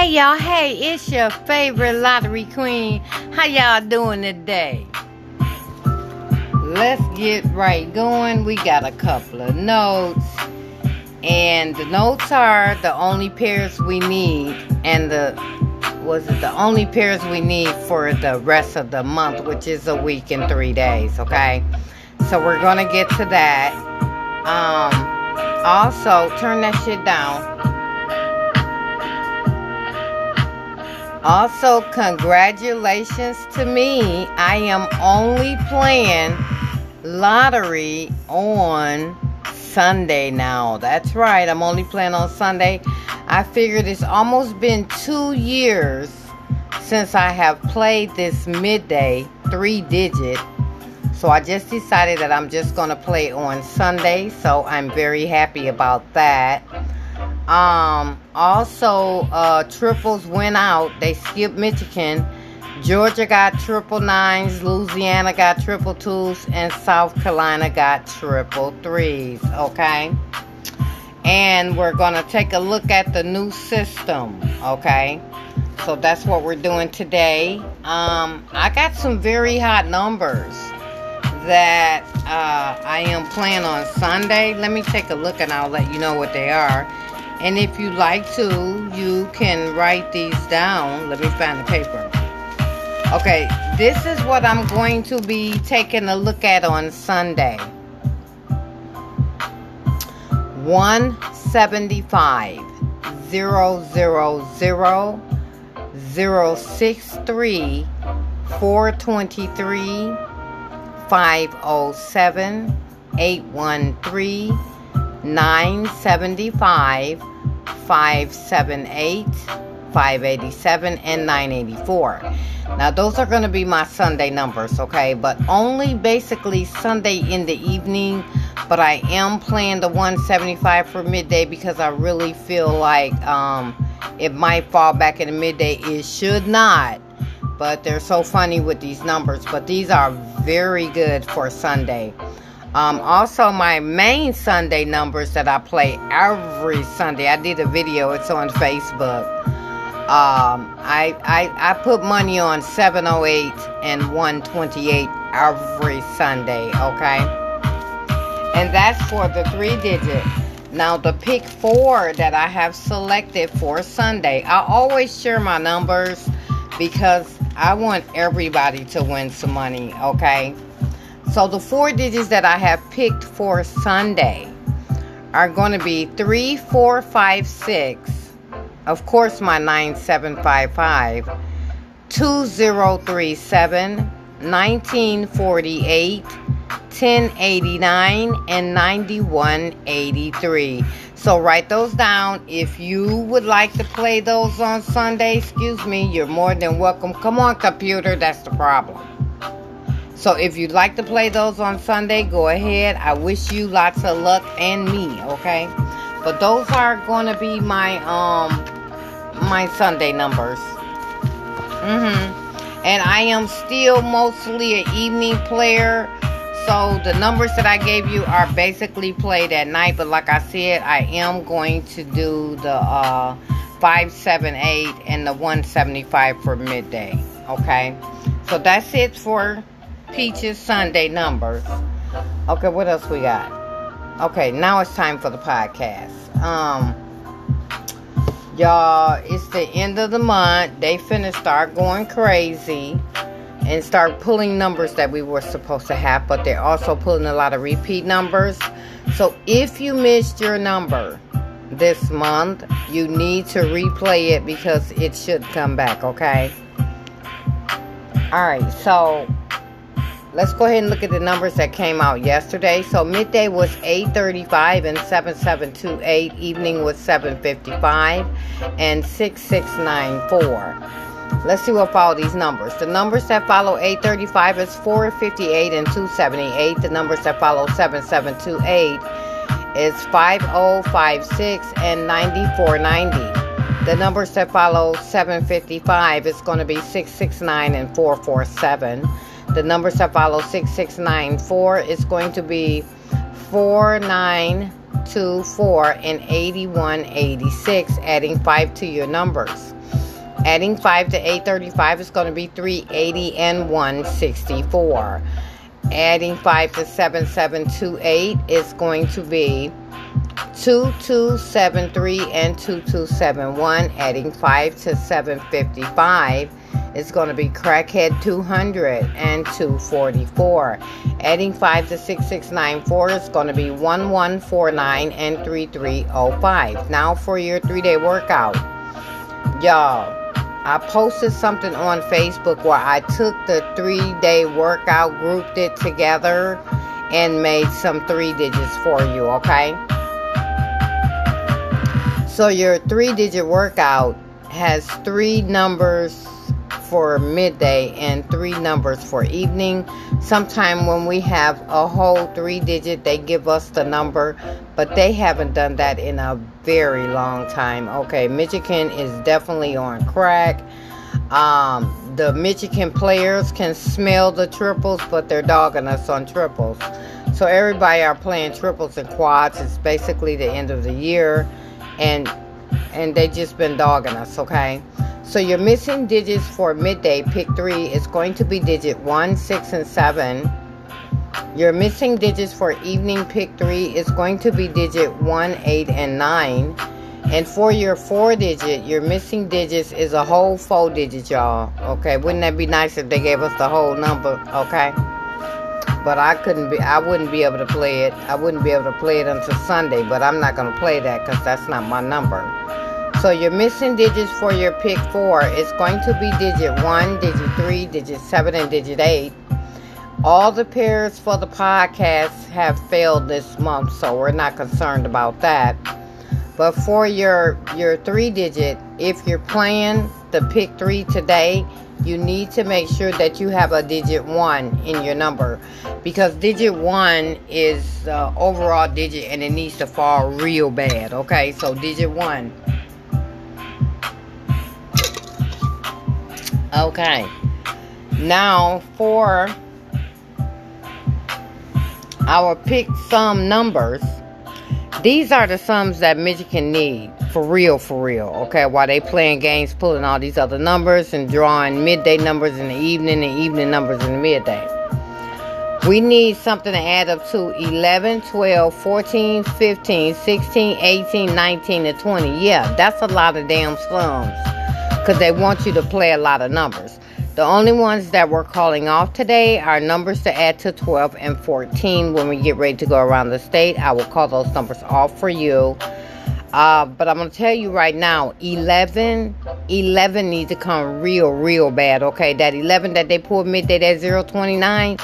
Hey y'all, hey, it's your favorite lottery queen. How y'all doing today? Let's get right going. We got a couple of notes. And the notes are the only pairs we need and the was it the only pairs we need for the rest of the month, which is a week and three days, okay? So we're gonna get to that. Um also turn that shit down. Also, congratulations to me. I am only playing lottery on Sunday now. That's right, I'm only playing on Sunday. I figured it's almost been two years since I have played this midday three digit. So I just decided that I'm just going to play on Sunday. So I'm very happy about that. Um, also, uh, triples went out. They skipped Michigan. Georgia got triple nines. Louisiana got triple twos. And South Carolina got triple threes. Okay. And we're going to take a look at the new system. Okay. So that's what we're doing today. Um, I got some very hot numbers that uh, I am playing on Sunday. Let me take a look and I'll let you know what they are. And if you like to, you can write these down. Let me find the paper. Okay, this is what I'm going to be taking a look at on Sunday. 175 000 063 423 507 813 975 578 587 and 984 now those are going to be my sunday numbers okay? But only basically sunday in the evening but i am playing the 175 for midday because i really feel like um, it might fall back in the midday. It should not but they're so funny with these numbers. But these are very good for sunday um, also, my main Sunday numbers that I play every Sunday. I did a video. It's on Facebook. Um, I, I I put money on 708 and 128 every Sunday. Okay, and that's for the three digit. Now the pick four that I have selected for Sunday. I always share my numbers because I want everybody to win some money. Okay. So the four digits that I have picked for Sunday are going to be 3456, of course, my 9755, 2037, 1948, 1089, and 9183. So write those down. If you would like to play those on Sunday, excuse me, you're more than welcome. Come on, computer, that's the problem. So if you'd like to play those on Sunday, go ahead. I wish you lots of luck and me, okay? But those are going to be my um my Sunday numbers. Mhm. And I am still mostly an evening player. So the numbers that I gave you are basically played at night, but like I said, I am going to do the uh 578 and the 175 for midday, okay? So that's it for Peaches Sunday numbers. Okay, what else we got? Okay, now it's time for the podcast. Um, y'all, it's the end of the month. They finna start going crazy and start pulling numbers that we were supposed to have, but they're also pulling a lot of repeat numbers. So if you missed your number this month, you need to replay it because it should come back, okay? All right, so let's go ahead and look at the numbers that came out yesterday. So midday was 835 and 7728. Evening was 755 and 6694. Let's see what follow these numbers. The numbers that follow 835 is 458 and 278. The numbers that follow 7728 is 5056 and 9490. The numbers that follow 755 is going to be 669 and 447. The numbers that follow 6694 is going to be 4924 and 8186, adding 5 to your numbers. Adding 5 to 835 is going to be 380 and 164. Adding 5 to 7728 is going to be 2273 and 2271. Adding 5 to 755 is going to be Crackhead 200 and 244. Adding 5 to 6694 is going to be 1149 and 3305. Now for your three day workout. Y'all, I posted something on Facebook where I took the three day workout, grouped it together, and made some three digits for you, okay? So your three digit workout has three numbers for midday and three numbers for evening. Sometime when we have a whole three digit, they give us the number, but they haven't done that in a very long time. Okay, Michigan is definitely on crack. Um, the Michigan players can smell the triples, but they're dogging us on triples. So everybody are playing triples and quads. It's basically the end of the year, and and they just been dogging us. Okay. So your missing digits for midday pick three is going to be digit one, six, and seven. Your missing digits for evening pick three is going to be digit one, eight, and nine. And for your four digit, your missing digits is a whole four digit, y'all. Okay, wouldn't that be nice if they gave us the whole number? Okay. But I couldn't be, I wouldn't be able to play it. I wouldn't be able to play it until Sunday, but I'm not going to play that because that's not my number. So your missing digits for your pick four is going to be digit one, digit three, digit seven, and digit eight. All the pairs for the podcast have failed this month, so we're not concerned about that. But for your your three digit, if you're playing the pick three today, you need to make sure that you have a digit one in your number because digit one is the overall digit and it needs to fall real bad. Okay, so digit one. Okay. Now for our pick sum numbers. These are the sums that Michigan need for real, for real. Okay, while they playing games, pulling all these other numbers and drawing midday numbers in the evening and evening numbers in the midday. We need something to add up to 11, 12, 14, 15, 16, 18, 19, and 20. Yeah, that's a lot of damn sums because they want you to play a lot of numbers. The only ones that we're calling off today are numbers to add to 12 and 14. When we get ready to go around the state, I will call those numbers off for you. Uh, but I'm going to tell you right now 11, 11 needs to come real, real bad. Okay, that 11 that they pulled midday, that 029,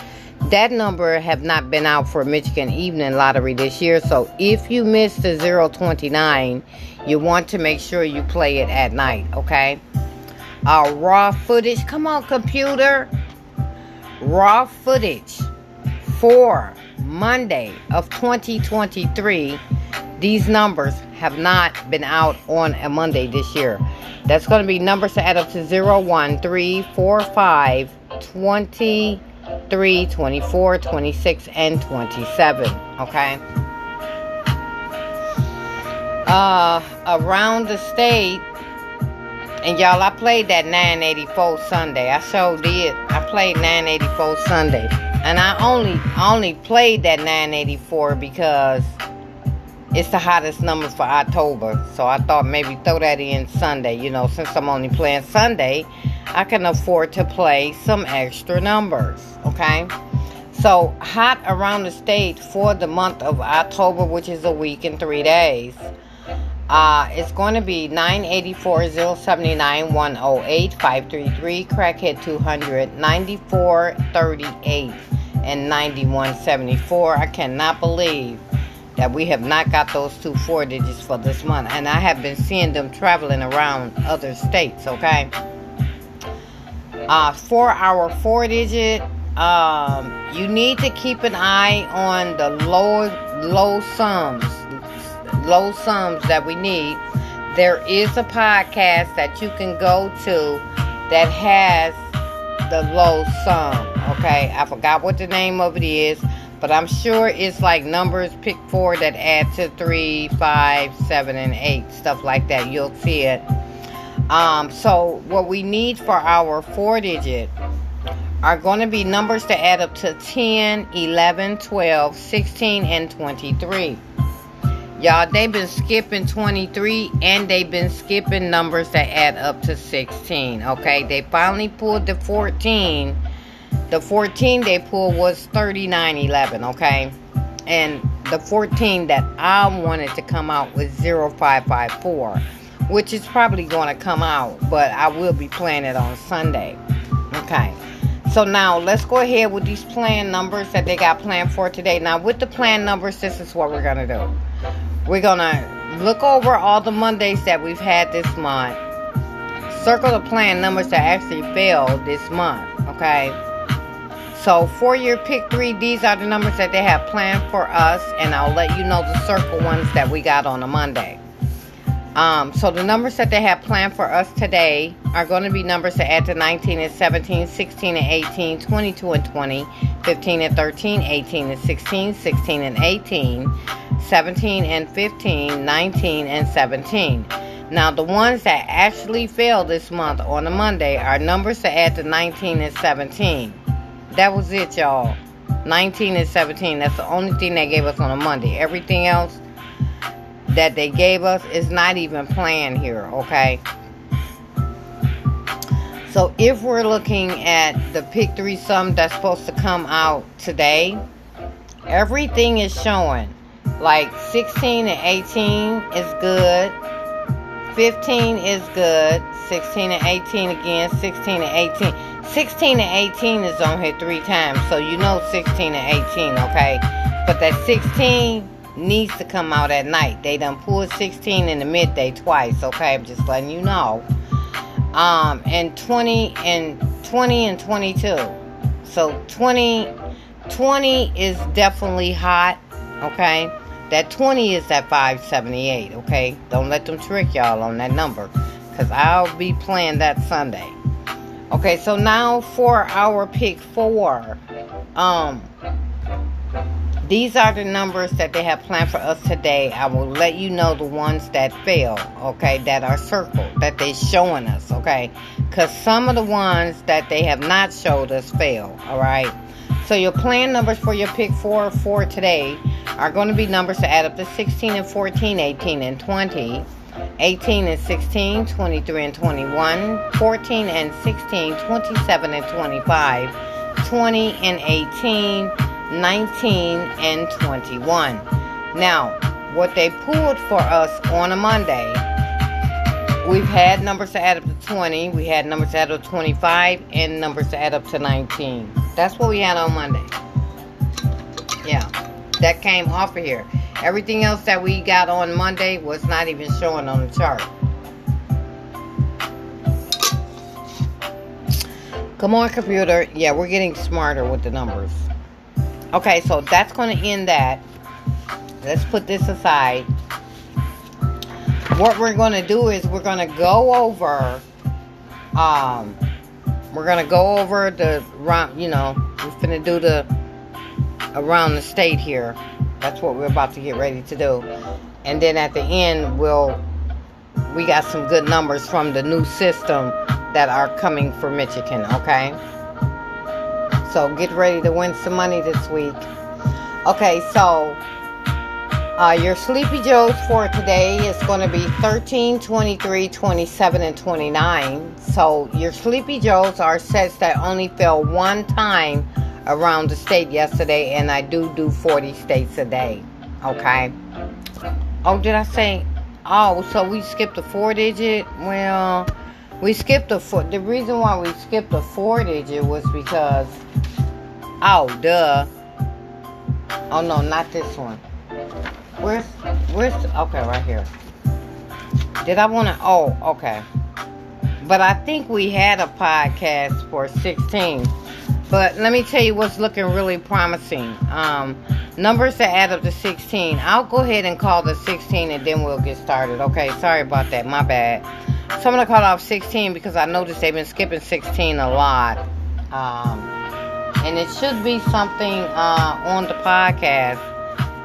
that number have not been out for Michigan Evening Lottery this year. So if you missed the 029, you want to make sure you play it at night, okay? Uh, raw footage. Come on, computer. Raw footage for Monday of 2023. These numbers have not been out on a Monday this year. That's going to be numbers to add up to 0, 1, 3, 4, 5, 23, 24, 26, and 27. Okay? Uh, around the state. And y'all, I played that 984 Sunday. I sure did. I played 984 Sunday. And I only only played that 984 because it's the hottest number for October. So I thought maybe throw that in Sunday. You know, since I'm only playing Sunday, I can afford to play some extra numbers. Okay? So hot around the state for the month of October, which is a week and three days. Uh, it's going to be 984 079 108 533 crackhead 200 9438 and 9174 i cannot believe that we have not got those two four digits for this month and i have been seeing them traveling around other states okay? Uh, for our four digit um, you need to keep an eye on the low low sums low sums that we need, there is a podcast that you can go to that has the low sum. Okay, I forgot what the name of it is, but I'm sure it's like numbers pick four that add to three, five, seven, and eight, stuff like that. You'll see it. Um, so what we need for our four digit are going to be numbers to add up to 10, 11, 12, 16, and 23. Y'all, they've been skipping 23 and they've been skipping numbers that add up to 16. Okay, they finally pulled the 14. The 14 they pulled was 3911. Okay, and the 14 that I wanted to come out was 0554, which is probably going to come out, but I will be playing it on Sunday. Okay. So now let's go ahead with these plan numbers that they got planned for today. Now with the plan numbers, this is what we're gonna do. We're gonna look over all the Mondays that we've had this month. Circle the plan numbers that actually failed this month. Okay. So for your pick three, these are the numbers that they have planned for us, and I'll let you know the circle ones that we got on a Monday. Um, so the numbers that they have planned for us today are going to be numbers that add to 19 and 17, 16 and 18, 22 and 20, 15 and 13, 18 and 16, 16 and 18, 17 and 15, 19 and 17. Now the ones that actually failed this month on a Monday are numbers to add to 19 and 17. That was it, y'all. 19 and 17. That's the only thing they gave us on a Monday. Everything else that they gave us is not even planned here, okay? So if we're looking at the pick three sum that's supposed to come out today, everything is showing. Like 16 and 18 is good. 15 is good. 16 and 18 again. 16 and 18. 16 and 18 is on here three times. So you know 16 and 18, okay? But that 16 needs to come out at night. They done pulled 16 in the midday twice, okay? I'm just letting you know. Um, and 20 and 20 and 22. So 20 20 is definitely hot, okay? That 20 is that 578, okay? Don't let them trick y'all on that number cuz I'll be playing that Sunday. Okay, so now for our pick 4. Um these are the numbers that they have planned for us today. I will let you know the ones that fail, okay, that are circled, that they're showing us, okay? Because some of the ones that they have not showed us fail, all right? So your plan numbers for your pick four for today are going to be numbers to add up to 16 and 14, 18 and 20, 18 and 16, 23 and 21, 14 and 16, 27 and 25, 20 and 18, 19, and 21. Now, what they pulled for us on a Monday, we've had numbers to add up to 20, we had numbers to add up to 25, and numbers to add up to 19. That's what we had on Monday. Yeah, that came off of here. Everything else that we got on Monday was not even showing on the chart. Come on, computer. Yeah, we're getting smarter with the numbers. Okay, so that's going to end that. Let's put this aside. What we're going to do is we're going to go over, um, we're going to go over the, you know, we're going to do the, around the state here. That's what we're about to get ready to do. And then at the end, we'll, we got some good numbers from the new system that are coming for Michigan, okay? So get ready to win some money this week. Okay, so uh, your Sleepy Joes for today is going to be 13, 23, 27, and 29. So your Sleepy Joes are sets that only fell one time around the state yesterday, and I do do 40 states a day. Okay. Oh, did I say? Oh, so we skipped the four digit? Well, we skipped the four. The reason why we skipped the four digit was because Oh, duh. Oh no, not this one. Where's where's okay, right here. Did I wanna oh, okay. But I think we had a podcast for 16. But let me tell you what's looking really promising. Um, numbers that add up to 16. I'll go ahead and call the 16 and then we'll get started. Okay, sorry about that. My bad. So I'm going to call off 16 because I noticed they've been skipping 16 a lot. Um, and it should be something uh, on the podcast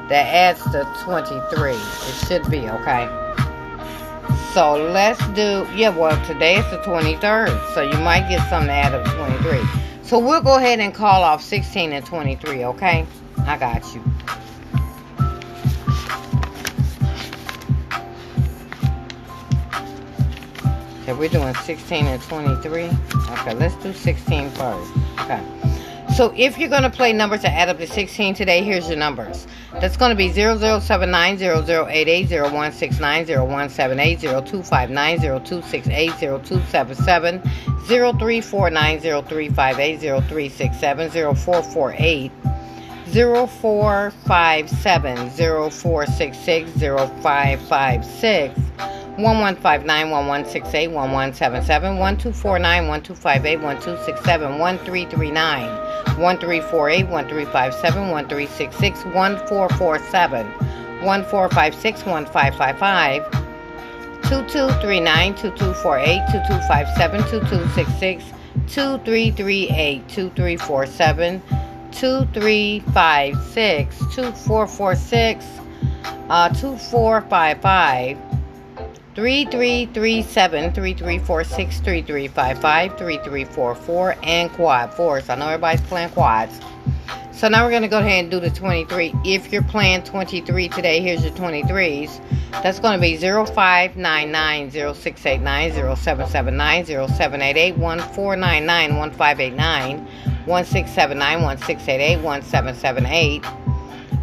that adds to 23. It should be, okay? So let's do, yeah, well, today is the 23rd, so you might get something to add up to 23. So we'll go ahead and call off 16 and 23, okay? I got you. Okay, we're doing 16 and 23. Okay, let's do 16 first. Okay. So if you're going to play numbers that add up to 16 today, here's your numbers. That's going to be 0079, 0088, 0169, 0178, 0259, 0268, 0277, 0349, 0358, 0367, 0448, 0457, 0466, 0556, 1159 1168 1177 1249 1258 1267 1339 1348 1357 1366 1447 1456 1555 2239 2248 2257 2266 2338 2347 2356 2446 uh, 2455 3337 3346 3355 3344 and quad fours. I know everybody's playing quads. So now we're going to go ahead and do the 23. If you're playing 23 today, here's your 23s. That's going to be 0599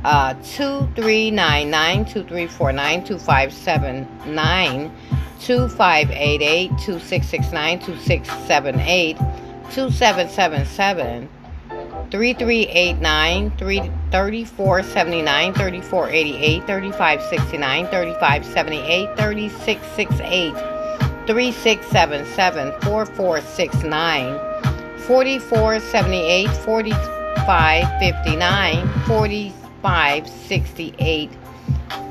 uh, 2399 2349 2579 2588 2669 2678 2777 3389 3479 3488 3569 3578 3668 3677 4469 4478 4559 40 568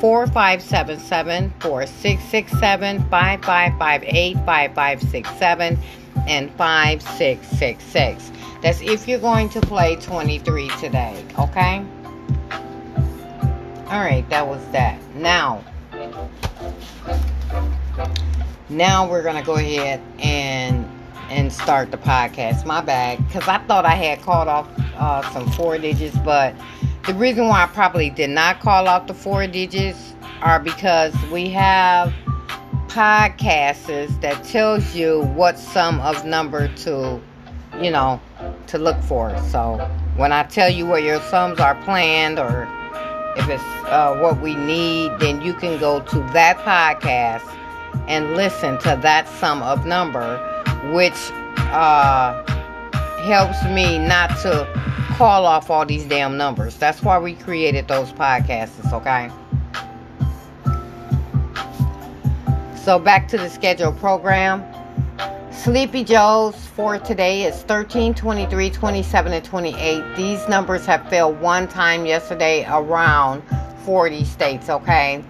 4577 4667 5558 5567 and 5666. That's if you're going to play 23 today, okay? All right, that was that. Now, now we're gonna go ahead and and start the podcast. My bad, because I thought I had called off uh, some four digits, but the reason why I probably did not call out the four digits are because we have podcasts that tells you what sum of number to, you know, to look for. So when I tell you where your sums are planned or if it's uh, what we need, then you can go to that podcast and listen to that sum of number, which uh, helps me not to call off all these damn numbers. That's why we created those podcasts, okay? So back to the schedule program. Sleepy Joe's for today is 13, 23, 27, and 28. These numbers have failed one time yesterday around 40 states, okay?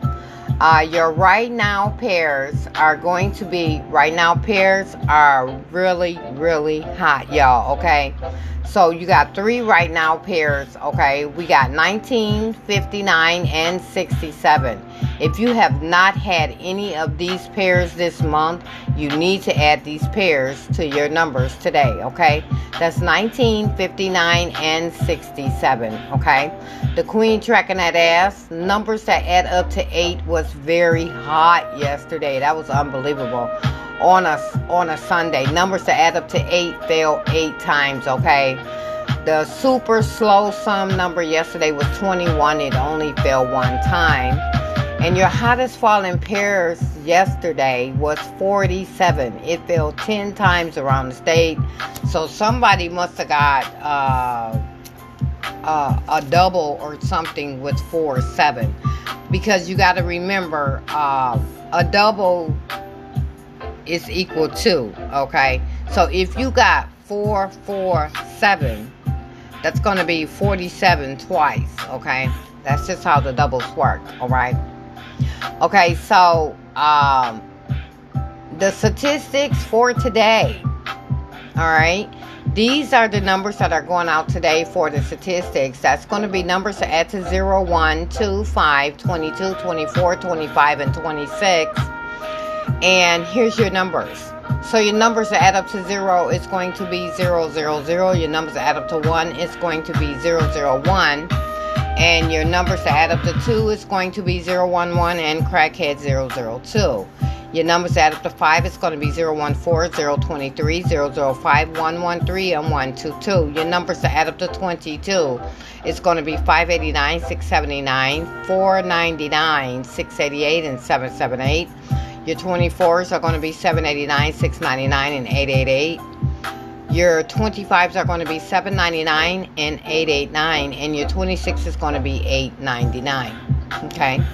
Uh, your right now pairs are going to be, right now pairs are really, really hot, y'all, okay? So you got three right now pairs, okay? We got 19, 59, and 67. If you have not had any of these pairs this month, you need to add these pairs to your numbers today, okay? That's 19, 59, and 67, okay? The queen tracking that ass. Numbers that add up to 8 was very hot yesterday. That was unbelievable on a on a Sunday. Numbers to add up to eight fell eight times. Okay. The super slow sum number yesterday was 21. It only fell one time. And your hottest falling pairs yesterday was 47. It fell 10 times around the state. So somebody must have got uh, uh, a double or something with 4 7. Because you got to remember, uh, a double is equal to, okay? So if you got 447, that's going to be 47 twice, okay? That's just how the doubles work, all right? Okay, so um, the statistics for today, all right? These are the numbers that are going out today for the statistics. That's going to be numbers to add to 0, 1, 2, 5, 22, 24, 25, and 26. And here's your numbers. So your numbers that add up to zero is going to be zero zero zero. Your numbers that add up to one is going to be zero zero one. And your numbers to add up to two is going to be zero one one and crackhead zero zero two. Your numbers to add up to 5, is going to be 014, 023, 005, 113, and 122. Your numbers to add up to 22, is going to be 589, 679, 499, 688, and 778. Your 24s are going to be 789, 699, and 888. Your 25s are going to be 799 and 889, and your 26 is going to be 899. Okay?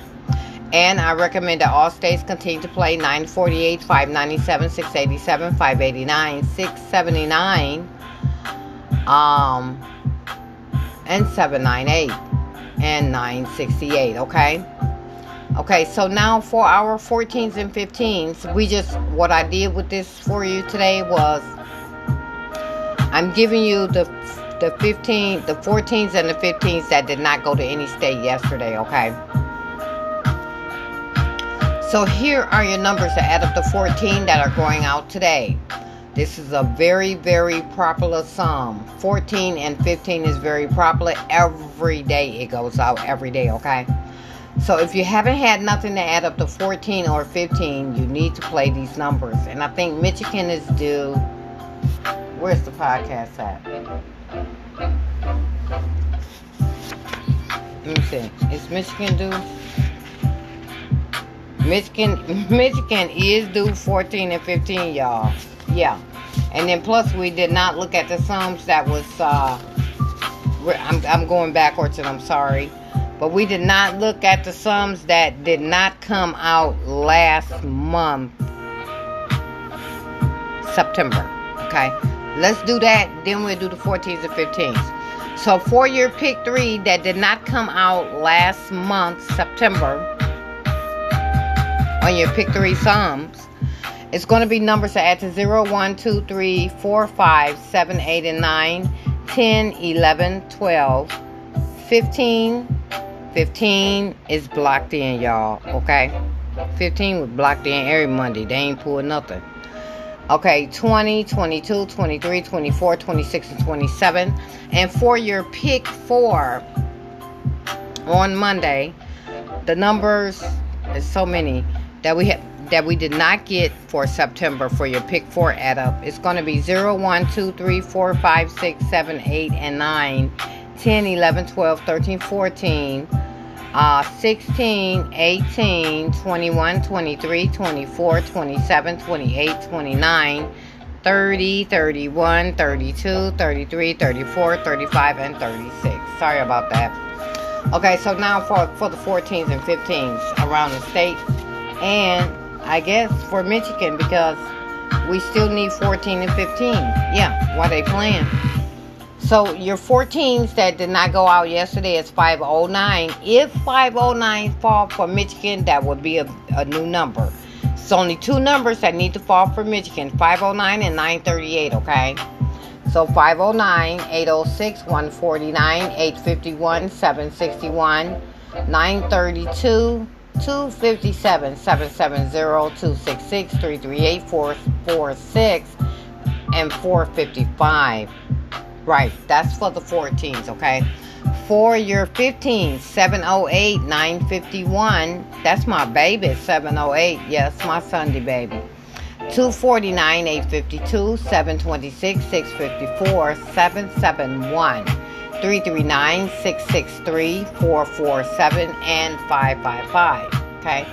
And I recommend that all states continue to play 948, 597, 687, 589, 679, um, and 798 and 968. Okay. Okay, so now for our 14s and 15s, we just what I did with this for you today was I'm giving you the the 15, the 14s and the 15s that did not go to any state yesterday. Okay. So here are your numbers that add up to 14 that are going out today. This is a very, very popular sum. 14 and 15 is very popular. Every day it goes out, every day, okay? So if you haven't had nothing to add up to 14 or 15, you need to play these numbers. And I think Michigan is due. Where's the podcast at? Let me see. Is Michigan due? Michigan, Michigan is due 14 and 15, y'all. Yeah. And then plus we did not look at the sums that was, uh, I'm, I'm going backwards and I'm sorry. But we did not look at the sums that did not come out last month, September. Okay. Let's do that. Then we'll do the 14s and 15s. So for your pick three that did not come out last month, September, on your pick three sums. It's going to be numbers to add to 0, 1, 2, 3, 4, 5, 7, 8, and 9, 10, 11, 12, 15. 15 is blocked in, y'all. Okay? 15 was blocked in every Monday. They ain't pulled nothing. Okay, 20, 22, 23, 24, 26, and 27. And for your pick four on Monday, the numbers is so many that we have that we did not get for September for your pick four add up. It's going to be 0, 1, 2, 3, 4, 5, 6, 7, 8, and 9, 10, 11, 12, 13, 14, uh, 16, 18, 21, 23, 24, 27, 28, 29, 30, 31, 32, 33, 34, 35, and 36. Sorry about that. Okay, so now for, for the 14s and 15s around the state and I guess for Michigan because we still need 14 and 15. Yeah, what they playing. So your 14s that did not go out yesterday is 509. If 509 fall for Michigan, that would be a, a new number. It's only two numbers that need to fall for Michigan 509 and 938, okay? So 509, 806, 149, 851, 761, 932, 257 770 266 338 446 and 455. Right, that's for the 14s, okay? For your 15s, 708 951. That's my baby, 708. Yes, my Sunday baby. 249 852 726 654 771 339 663 447 and 555. Okay,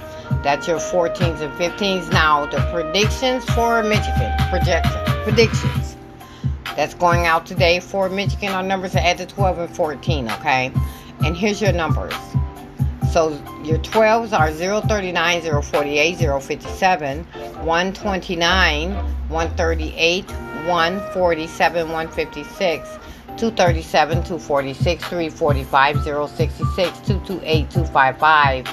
that's your 14s and 15s. Now, the predictions for Michigan, projection, predictions that's going out today for Michigan Our numbers are at the 12 and 14. Okay, and here's your numbers. So your 12s are 039, 048, 057, 129, 138, 147, 156. 237, 246, 345, 066, 228, 255,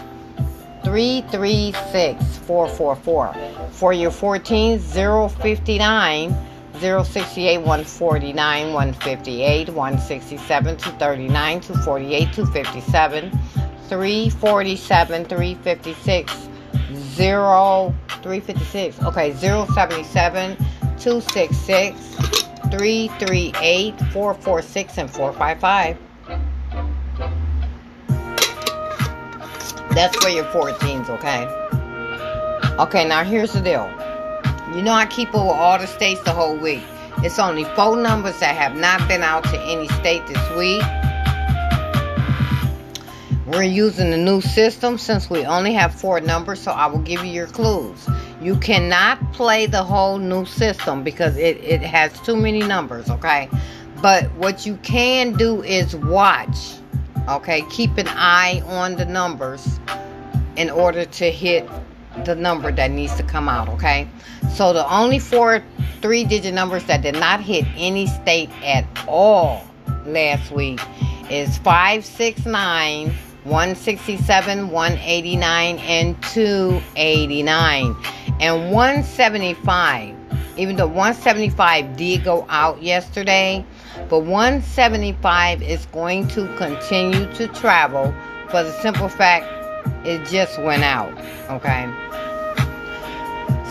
336, 444. For your 14, 059, 068, 149, 158, 167, 239, 248, 257, 347, 356, zero three fifty six. Okay, zero seventy seven two six six three three eight four four six and four five five. That's for your 14s, okay? Okay, now here's the deal. You know I keep over all the states the whole week. It's only four numbers that have not been out to any state this week. We're using the new system since we only have four numbers, so I will give you your clues. You cannot play the whole new system because it, it has too many numbers, okay? But what you can do is watch, okay? Keep an eye on the numbers in order to hit the number that needs to come out, okay? So the only four three digit numbers that did not hit any state at all last week is 569 167, 189, and 289. And 175, even though 175 did go out yesterday, but 175 is going to continue to travel for the simple fact it just went out. Okay.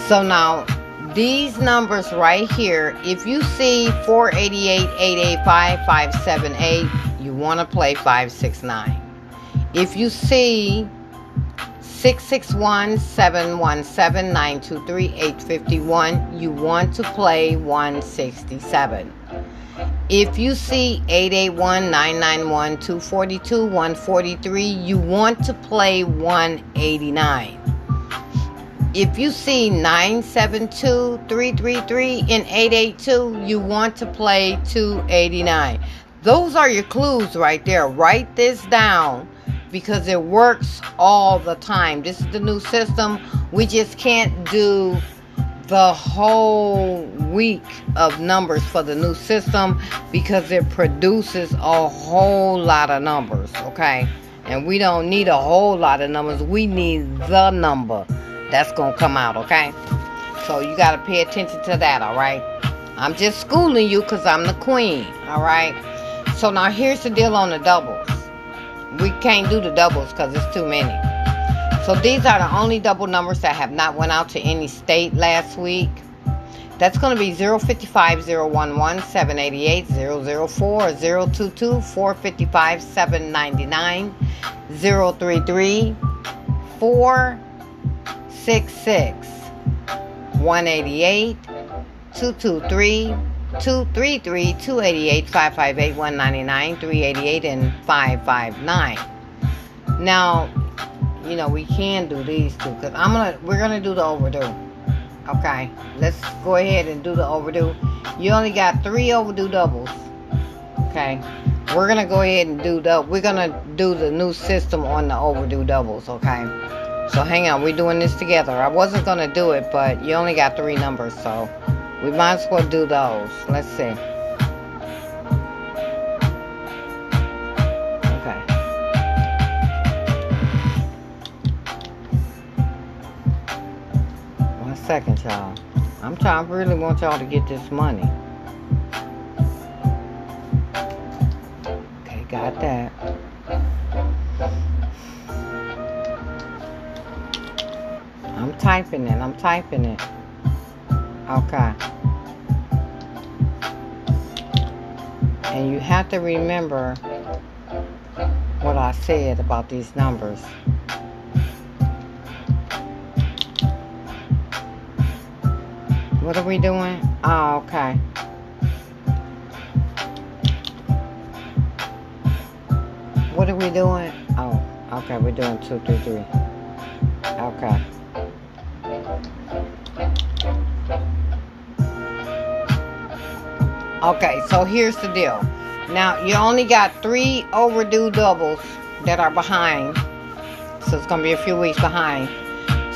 So now these numbers right here, if you see 488, 885, 578, you want to play 569. If you see 661 717 923 851, you want to play 167. If you see 881 991 242 143, you want to play 189. If you see 972 333 and 882, you want to play 289. Those are your clues right there. Write this down because it works all the time. This is the new system. We just can't do the whole week of numbers for the new system because it produces a whole lot of numbers, okay? And we don't need a whole lot of numbers. We need the number that's going to come out, okay? So you got to pay attention to that, all right? I'm just schooling you because I'm the queen, all right? So now here's the deal on the doubles we can't do the doubles because it's too many. So these are the only double numbers that have not went out to any state last week. That's going to be 055 011 788 004 022 455 799 033 466 188 223 233 288 558 199 388 and 559 now you know we can do these two because i'm gonna we're gonna do the overdue okay? Let's go ahead and do the overdue. You only got three overdue doubles okay? We're gonna go ahead and do the we're gonna do the new system on the overdue doubles okay? So hang on we're doing this together. I wasn't gonna do it but you only got three numbers so we might as well do those. Let's see. Second, y'all. I'm trying, I really want y'all to get this money. Okay, got that. I'm typing it. I'm typing it. Okay. And you have to remember what I said about these numbers. What are we doing? Oh, okay. What are we doing? Oh, okay, we're doing two, three, three. Okay. Okay, so here's the deal. Now, you only got three overdue doubles that are behind. So it's going to be a few weeks behind.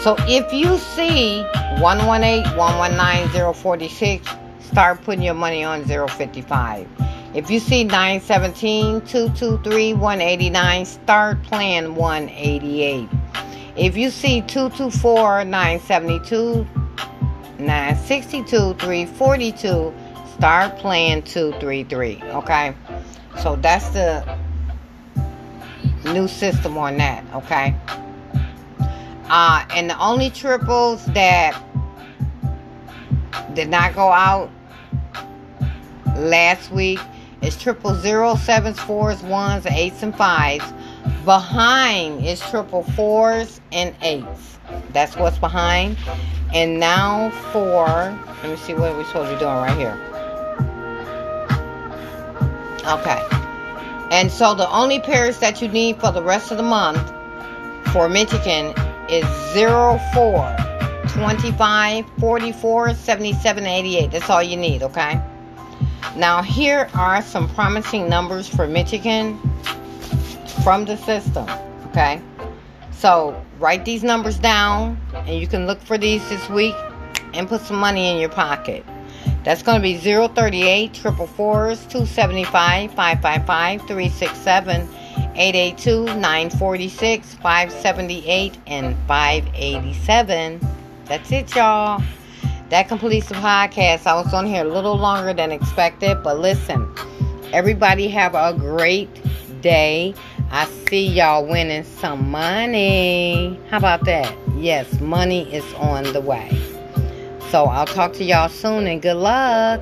So if you see 118, 119, 046, start putting your money on 055. If you see 917, 223, 189, start playing 188. If you see 224, 972, 962, 342, start playing 233 okay so that's the new system on that okay Uh, and the only triples that did not go out last week is triple zero, sevens, fours, ones, eights, and fives. Behind is triple fours and eights. That's what's behind. And now for, let me see what we're supposed to be doing right here. Okay. And so the only pairs that you need for the rest of the month for Michigan is 04, 25, 44, 77, 88. That's all you need, okay? Now, here are some promising numbers for Michigan from the system, okay? So, write these numbers down, and you can look for these this week and put some money in your pocket. That's going to be 038 444 275 555 367 882 946 578 and 587. That's it, y'all. That completes the podcast. I was on here a little longer than expected, but listen, everybody have a great day. I see y'all winning some money. How about that? Yes, money is on the way. So I'll talk to y'all soon and good luck.